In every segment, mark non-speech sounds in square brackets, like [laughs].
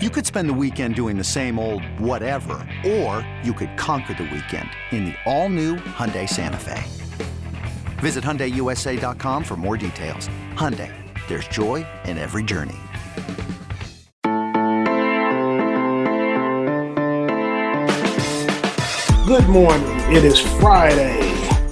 You could spend the weekend doing the same old whatever, or you could conquer the weekend in the all-new Hyundai Santa Fe. Visit HyundaiUSA.com for more details. Hyundai, there's joy in every journey. Good morning. It is Friday,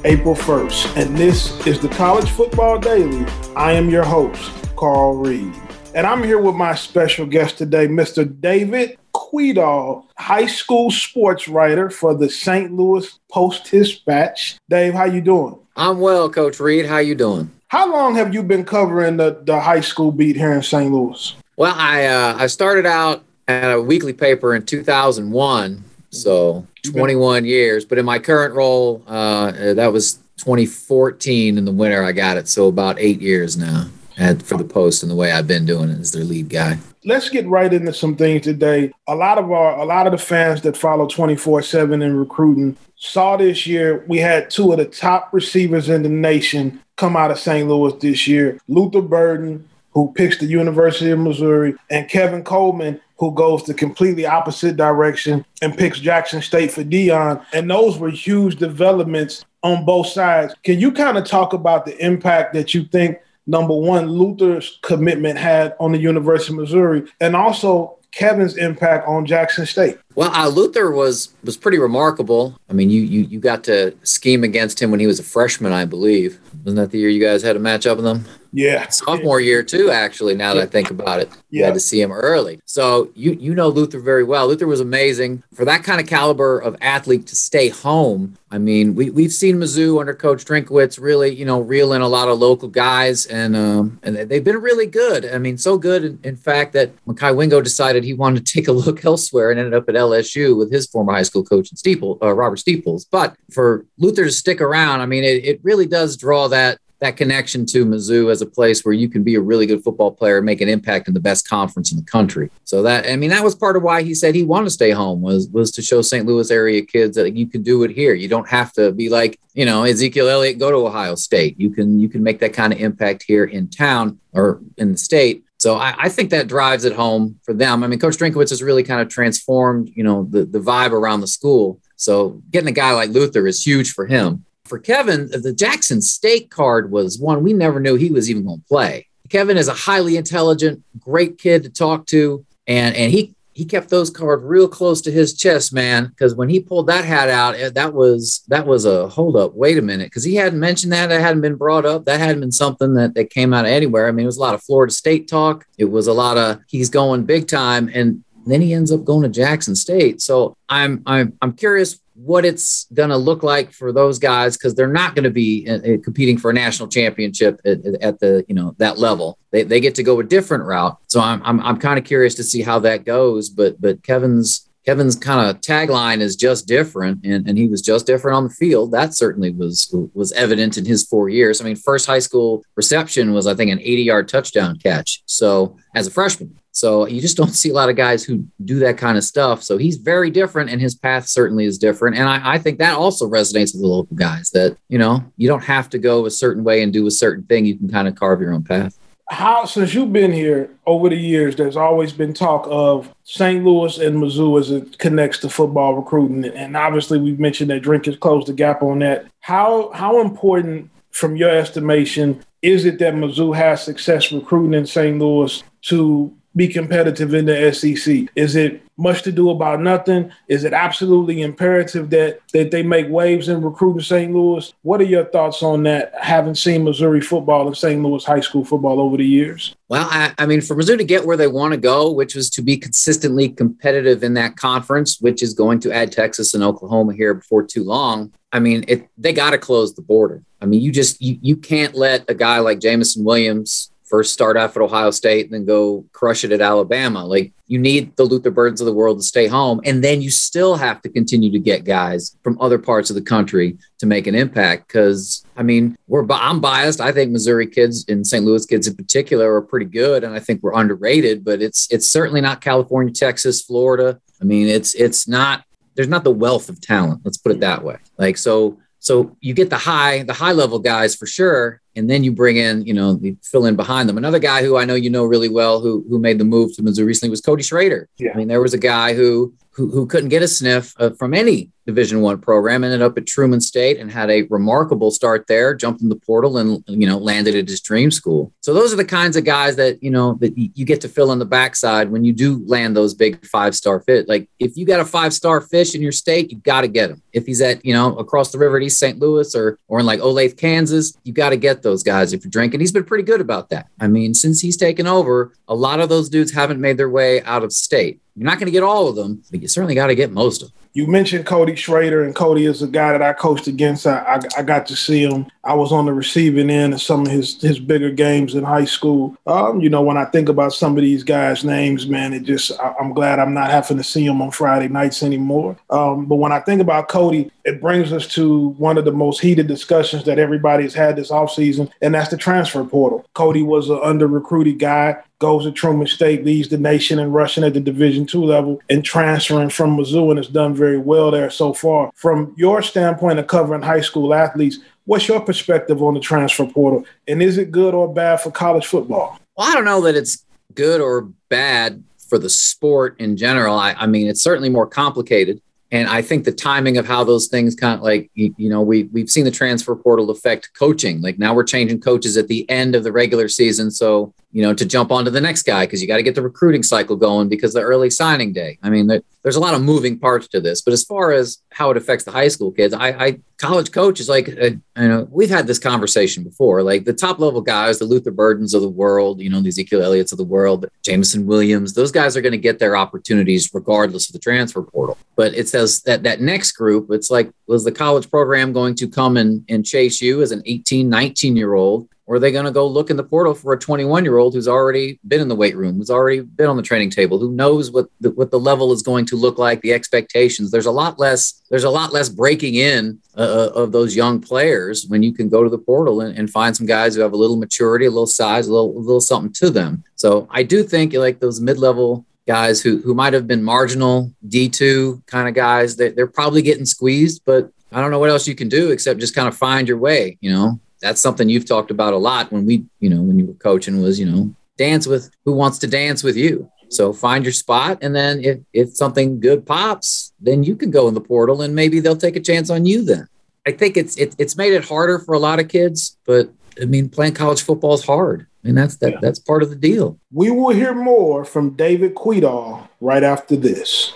April 1st, and this is the College Football Daily. I am your host, Carl Reed. And I'm here with my special guest today, Mr. David Kvidahl, high school sports writer for the St. Louis Post-Dispatch. Dave, how you doing? I'm well, Coach Reed. How you doing? How long have you been covering the, the high school beat here in St. Louis? Well, I uh, I started out at a weekly paper in 2001, so 21 years. But in my current role, uh, that was 2014 in the winter. I got it, so about eight years now at, for the Post and the way I've been doing it as their lead guy. Let's get right into some things today. A lot of our, a lot of the fans that follow 24/7 in recruiting saw this year we had two of the top receivers in the nation come out of St. Louis this year. Luther Burden, who picks the University of Missouri, and Kevin Coleman, who goes the completely opposite direction and picks Jackson State for Deion. And those were huge developments on both sides. Can you kind of talk about the impact that you think number one, Luther's commitment had on the University of Missouri, and also Kevin's impact on Jackson State. Well, uh, Luther was was pretty remarkable. I mean, you, you you got to scheme against him when he was a freshman, I believe. Wasn't that the year you guys had a match up with him? Yeah. Sophomore year too, actually, now that I think about it. You Yeah. had to see him early. So you you know Luther very well. Luther was amazing. For that kind of caliber of athlete to stay home, I mean, we, we've seen Mizzou under Coach Drinkwitz really, you know, reel in a lot of local guys and um, and they've been really good. I mean, so good in, in fact that Mekhi Wingo decided he wanted to take a look elsewhere and ended up at LSU with his former high school coach in Steeple, uh, Robert Steeples. But for Luther to stick around, I mean, it, it really does draw that that connection to Mizzou as a place where you can be a really good football player and make an impact in the best conference in the country. So that I mean that was part of why he said he wanted to stay home was was to show St. Louis area kids that you can do it here. You don't have to be like you know Ezekiel Elliott go to Ohio State. You can you can make that kind of impact here in town or in the state. So I, I think that drives it home for them. I mean, Coach Drinkwitz has really kind of transformed, you know, the, the vibe around the school. So getting a guy like Luther is huge for him. For Kevin, uh, the Jackson State card was one we never knew he was even going to play. Kevin is a highly intelligent, great kid to talk to, and and he he kept those cards real close to his chest, man. Because when he pulled that hat out, eh, that was that was a hold up. Wait a minute, because he hadn't mentioned that. That hadn't been brought up. That hadn't been something that that came out of anywhere. I mean, it was a lot of Florida State talk. It was a lot of he's going big time, and then he ends up going to Jackson State. So I'm I'm I'm curious what it's going to look like for those guys because they're not going to be uh, uh, competing for a national championship at, at the you know that level. They, they get to go a different route. So I'm I'm, I'm kind of curious to see how that goes. But but Kevin's Kevin's kind of tagline is just different, and, and he was just different on the field. That certainly was was evident in his four years. I mean, first high school reception was I think an 80 yard touchdown catch. So as a freshman, so you just don't [laughs] see a lot of guys who do that kind of stuff. So he's very different, and his path certainly is different. And I, I think that also resonates with the local guys that you know you don't have to go a certain way and do a certain thing. You can kind of carve your own path. How since you've been here over the years, there's always been talk of St. Louis and Mizzou as it connects to football recruiting, and obviously we've mentioned that Drink has closed the gap on that. How how important, from your estimation, is it that Mizzou has success recruiting in St. Louis to be competitive in the SEC? Is it much to do about nothing? Is it absolutely imperative that that they make waves in recruiting St. Louis? What are your thoughts on that? Having seen Missouri football and St. Louis high school football over the years. Well, I, I mean, for Missouri to get where they want to go, which was to be consistently competitive in that conference, which is going to add Texas and Oklahoma here before too long. I mean, it, they got to close the border. I mean, you just you, you can't let a guy like Jameson Williams first start off at Ohio State and then go crush it at Alabama. Like you need the Luther Burdens of the world to stay home. And then you still have to continue to get guys from other parts of the country to make an impact. Cause I mean, we're, I'm biased. I think Missouri kids and St. Louis kids in particular are pretty good. And I think we're underrated, but it's, it's certainly not California, Texas, Florida. I mean, it's, it's not, there's not the wealth of talent. Let's put it that way. Like, so, so you get the high, the high level guys for sure. And then you bring in, you know, the fill in behind them. Another guy who I know you know really well who who made the move to Mizzou recently was Cody Schrader. Yeah. I mean, there was a guy who who, who couldn't get a sniff uh, from any division one program ended up at truman state and had a remarkable start there jumped in the portal and you know landed at his dream school so those are the kinds of guys that you know that you get to fill in the backside when you do land those big five star fit like if you got a five star fish in your state you got to get him if he's at you know across the river at east st louis or or in like olathe kansas you got to get those guys if you're drinking. He's been pretty good about that. I mean since he's taken over a lot of those dudes haven't made their way out of state you're not going to get all of them, but you certainly got to get most of them. You mentioned Cody Schrader, and Cody is a guy that I coached against. I, I, I, got to see him. I was on the receiving end of some of his his bigger games in high school. Um, you know, when I think about some of these guys' names, man, it just I, am glad I'm not having to see them on Friday nights anymore. Um, but when I think about Cody, it brings us to one of the most heated discussions that everybody's had this offseason, and that's the transfer portal. Cody was an under recruited guy goes to Truman State, leads the nation in rushing at the Division two level and transferring from Mizzou and has done very well there so far. From your standpoint of covering high school athletes, what's your perspective on the transfer portal? And is it good or bad for college football? Well, I don't know that it's good or bad for the sport in general. I, I mean, it's certainly more complicated and I think the timing of how those things kind of like you, you, know we we've seen the transfer portal affect coaching. Like now we're changing coaches at the end of the regular season, so you know to jump onto the next guy because you got to get the recruiting cycle going because the early signing day. I mean, there's a lot of moving parts to this, but as far as how it affects the high school kids, I, I college coach is like uh, you know we've had this conversation before. Like the top level guys, the Luther Burdens of the world, you know the Ezekiel Elliott's of the world, Jameson Williams, those guys are going to get their opportunities regardless of the transfer portal. But it says that that next group, it's like was the college program going to come and, and chase you as an 18, 19 year old or are they going to go look in the portal for a 21 year old who's already been in the weight room, who's already been on the training table, who knows what the, what the level is going to look like, the expectations? There's a lot less. There's a lot less breaking in uh, uh, of those young players when you can go to the portal and, and, find some guys who have a little maturity, a little size, a little, a little something to them. So I do think like those mid level guys who who might have been marginal D2 kind of guys, they, they're probably getting squeezed, but I don't know what else you can do except just kind of find your way, you know that's something you've talked about a lot when we, you know, when you were coaching was, you know, dance with who wants to dance with you. So find your spot, and then if if something good pops, then you can go in the portal, and maybe they'll take a chance on you. Then I think it's it, it's made it harder for a lot of kids, but I mean, playing college football is hard. I mean, that's that yeah. that's part of the deal. We will hear more from David Kvidahl right after this.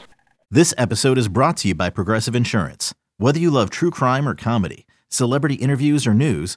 This episode is brought to you by Progressive Insurance. Whether you love true crime or comedy, celebrity interviews or news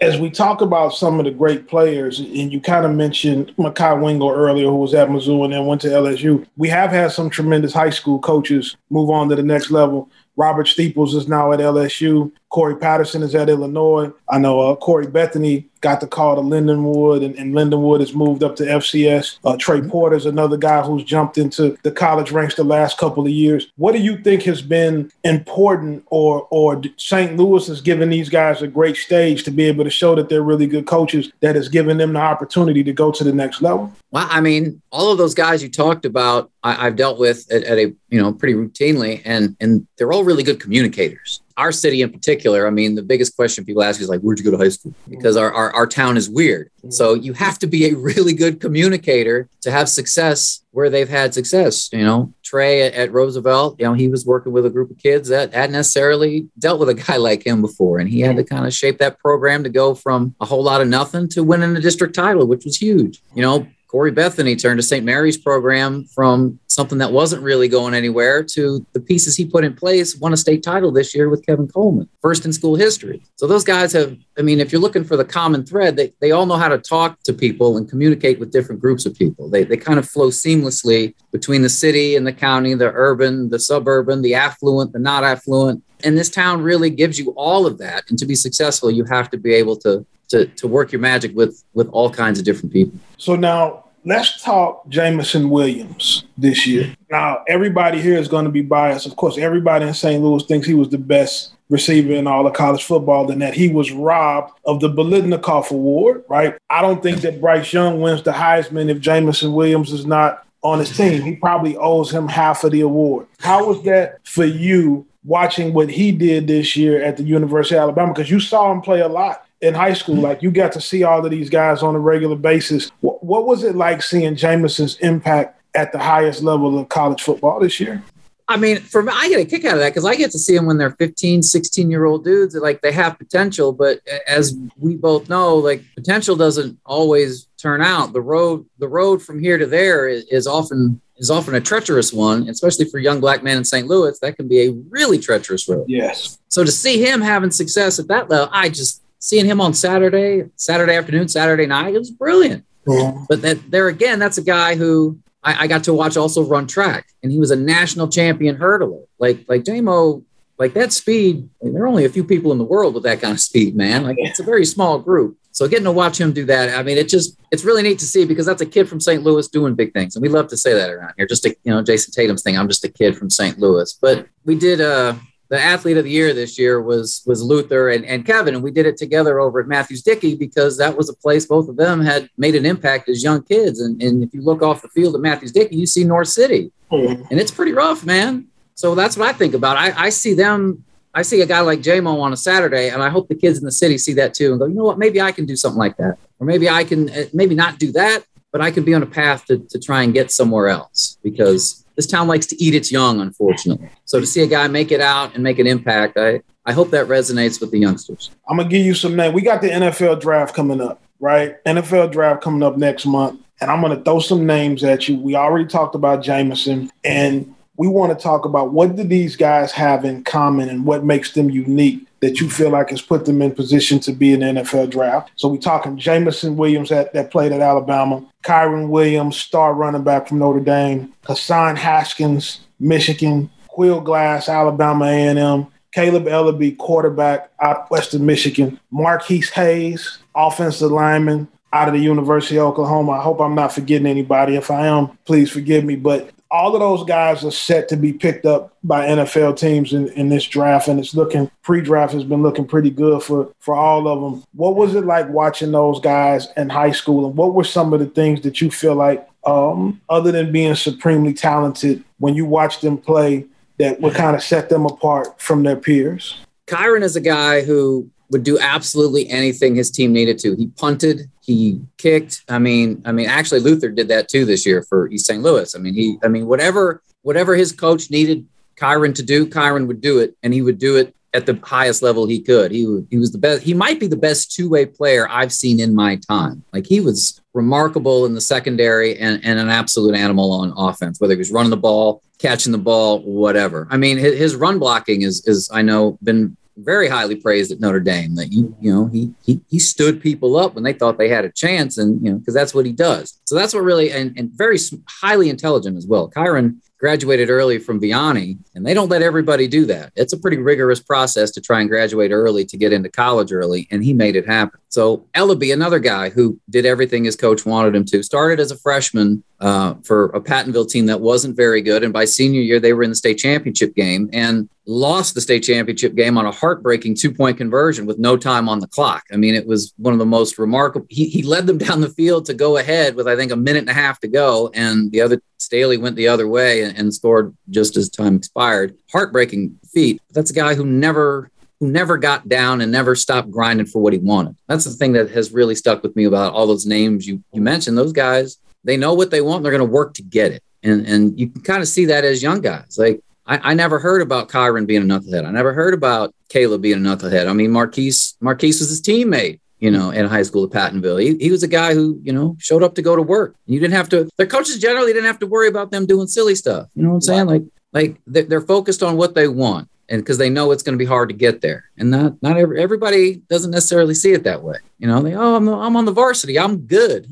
As we talk about some of the great players, and you kind of mentioned Mekhi Wingo earlier, who was at Mizzou and then went to LSU, we have had some tremendous high school coaches move on to the next level Robert Steeples is now at LSU. Corey Patterson is at Illinois. I know uh, Corey Bethany got the call to Lindenwood, and, and Lindenwood has moved up to FCS. Uh, Trey Porter is another guy who's jumped into the college ranks the last couple of years. What do you think has been important, or or St. Louis has given these guys a great stage to be able to show that they're really good coaches that has given them the opportunity to go to the next level? Well, I mean, all of those guys you talked about, I, have dealt with at, at a you know pretty routinely, and and they're all really good communicators our city in particular, I mean, the biggest question people ask is like, where'd you go to high school? Because our, our, our town is weird. Mm-hmm. So you have to be a really good communicator to have success where they've had success. You know, Trey at, at Roosevelt, you know, he was working with a group of kids that hadn't necessarily dealt with a guy [laughs] like him before. And he had to mm-hmm. kind of shape that program to go from a whole lot of nothing to winning a district title, which was huge. You know, Corey Bethany turned a St. Mary's program from something that wasn't really going anywhere to the pieces he put in place, won a state title this year with Kevin Coleman, first in school history. So those guys have, I mean, if you're looking for the common thread, they, they all know how to talk to people and communicate with different groups of people. They, they kind of flow seamlessly between the city and the county, the urban, the suburban, the affluent, the not affluent. And this town really gives you all of that. And to be successful, you have to be able to to, to work your magic with with all kinds of different people. So now let's talk Jameson Williams this year. Now everybody here is going to be biased. Of course, everybody in St. Louis thinks he was the best receiver in all of college football and that he was robbed of the Biletnikoff Award, right? I don't think that Bryce Young wins the Heisman if Jameson Williams is not on his team. He probably owes him half of the award. How was that for you watching what he did this year at the University of Alabama? Because you saw him play a lot in high school. Mm-hmm. Like you got to see all of these guys on a regular basis. What, what was it like seeing Jameson's impact at the highest level of college football this year? I mean, for me, I get a kick out of that because I get to see them when they're 15, 16 year old dudes. Like they have potential, but as we both know, like potential doesn't always turn out. The road, the road from here to there is, is often is often a treacherous one, especially for young black men in St. Louis. That can be a really treacherous road. Yes. So to see him having success at that level, I just seeing him on Saturday, Saturday afternoon, Saturday night, it was brilliant. Yeah. But that there again, that's a guy who I, I, got to watch also run track, and he was a national champion hurdler. Like like Jamo, like that speed. there are only a few people in the world with that kind of speed, man. Like it's a very small group. So getting to watch him do that, I mean, it just it's really neat to see because that's a kid from St. Louis doing big things, and we love to say that around here. Just a, you know, Jayson Tatum's thing. I'm just a kid from St. Louis, but we did uh the athlete of the year this year was was Luther and, and Kevin, and we did it together over at Matthews Dickey because that was a place both of them had made an impact as young kids. And, and if you look off the field at Matthews Dickey, you see North City, mm-hmm. and it's pretty rough, man. So that's what I think about. I, I see them. I see a guy like Jamo on a Saturday, and I hope the kids in the city see that too and go, you know what, maybe I can do something like that, or maybe I can uh, maybe not do that, but I can be on a path to, to try and get somewhere else because this town likes to eat its young, unfortunately. So to see a guy make it out and make an impact, I, I hope that resonates with the youngsters. I'm gonna give you some names. We got the NFL draft coming up, right? NFL draft coming up next month, and I'm gonna throw some names at you. We already talked about Jameson, and we want to talk about what do these guys have in common and what makes them unique that you feel like has put them in position to be in the NFL draft. So we're talking Jameson Williams that, that played at Alabama, Kyren Williams, star running back from Notre Dame, Hassan Haskins, Michigan, Aqeel Glass, Alabama A&M, Kaleb Eleby, quarterback out of Western Michigan, Marquis Hayes, offensive lineman out of the University of Oklahoma. I hope I'm not forgetting anybody. If I am, please forgive me. But all of those guys are set to be picked up by NFL teams in, in this draft, and it's looking pre-draft has been looking pretty good for for all of them. What was it like watching those guys in high school, and what were some of the things that you feel like, um, other than being supremely talented, when you watched them play, that would kind of set them apart from their peers? Kyren is a guy who would do absolutely anything his team needed to. He punted, he kicked. I mean, I mean, actually Luther did that too this year for East St. Louis. I mean, he, I mean, whatever, whatever his coach needed Kyren to do, Kyren would do it, and he would do it at the highest level he could. He he was the best. He might be the best two way player I've seen in my time. Like he was remarkable in the secondary and, and an absolute animal on offense, whether he was running the ball, catching the ball, whatever. I mean, his, his run blocking is is I know been very highly praised at Notre Dame. That you you know he he he stood people up when they thought they had a chance, and you know because that's what he does. So that's what really and, and very highly intelligent as well. Kyren graduated early from Vianney, and they don't let everybody do that. It's a pretty rigorous process to try and graduate early to get into college early, and he made it happen. So Eleby, another guy who did everything his coach wanted him to, started as a freshman uh, for a Pattonville team that wasn't very good, and by senior year they were in the state championship game and lost the state championship game on a heartbreaking two-point conversion with no time on the clock. I mean, it was one of the most remarkable. He, he led them [laughs] down the field to go ahead with I think a minute and a half to go, and the other Staley went the other way and, and scored just as time expired. Heartbreaking feat. That's a guy who never who never got down and never stopped grinding for what he wanted. That's the thing that has really stuck with me about all those names you you mentioned. Those guys, they know what they want. They're going to work to get it. And and you can kind of see that as young guys. Like I, I never heard about Kyren being a knucklehead. I never heard about Kaleb being a knucklehead. I mean, Marquise Marquise was his teammate you know, in high school at Pattonville. He, he was a guy who, you know, showed up to go to work. You didn't have to, their coaches generally didn't have to worry about them doing silly stuff. You know what I'm saying? Like, like they're focused on what they want and because they know it's going to be hard to get there. And not, not every, everybody doesn't necessarily see it that way. You know, they, oh, I'm, I'm on the varsity. I'm good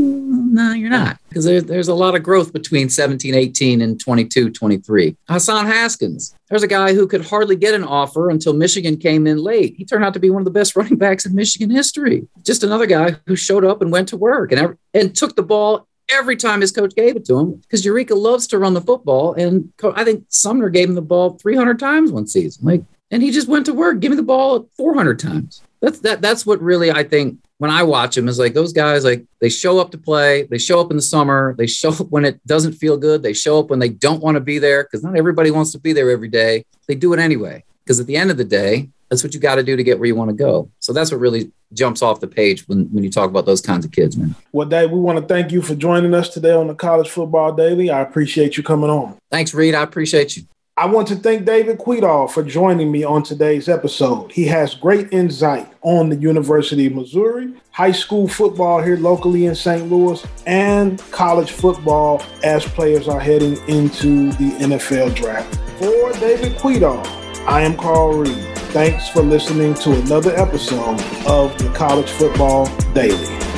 mm, no, you're not. Because there, there's a lot of growth between 17, 18, and 22, 23. Hassan Haskins, there's a guy who could hardly get an offer until Michigan came in late. He turned out to be one of the best [laughs] running backs in Michigan history. Just another guy who showed up and went to work and, and took the ball every time his coach gave it to him because Eureka loves to run the football. And I think Sumner gave him the ball 300 times one season. Like, and he just went to work, give me the ball 400 times. That's that. That's what really I think when I watch them is like those guys, like they show up to play, they show up in the summer, they show up when it doesn't feel good, they show up when they don't want to be there because not everybody wants to be there every day. They do it anyway because at the end of the day, that's what you got to do to get where you want to go. So that's what really jumps off the page when, when you talk about those kinds of kids, man. Well, Dave, we want to thank you for joining us today on the College Football Daily. I appreciate you coming on. Thanks, Reed. I appreciate you. I want to thank David Kvidahl for joining me on today's episode. He has great insight on the University of Missouri, high school football here locally in St. Louis, and college football as players are heading into the NFL draft. For David Kvidahl, I am Carl Reed. Thanks for listening to another episode of the College Football Daily.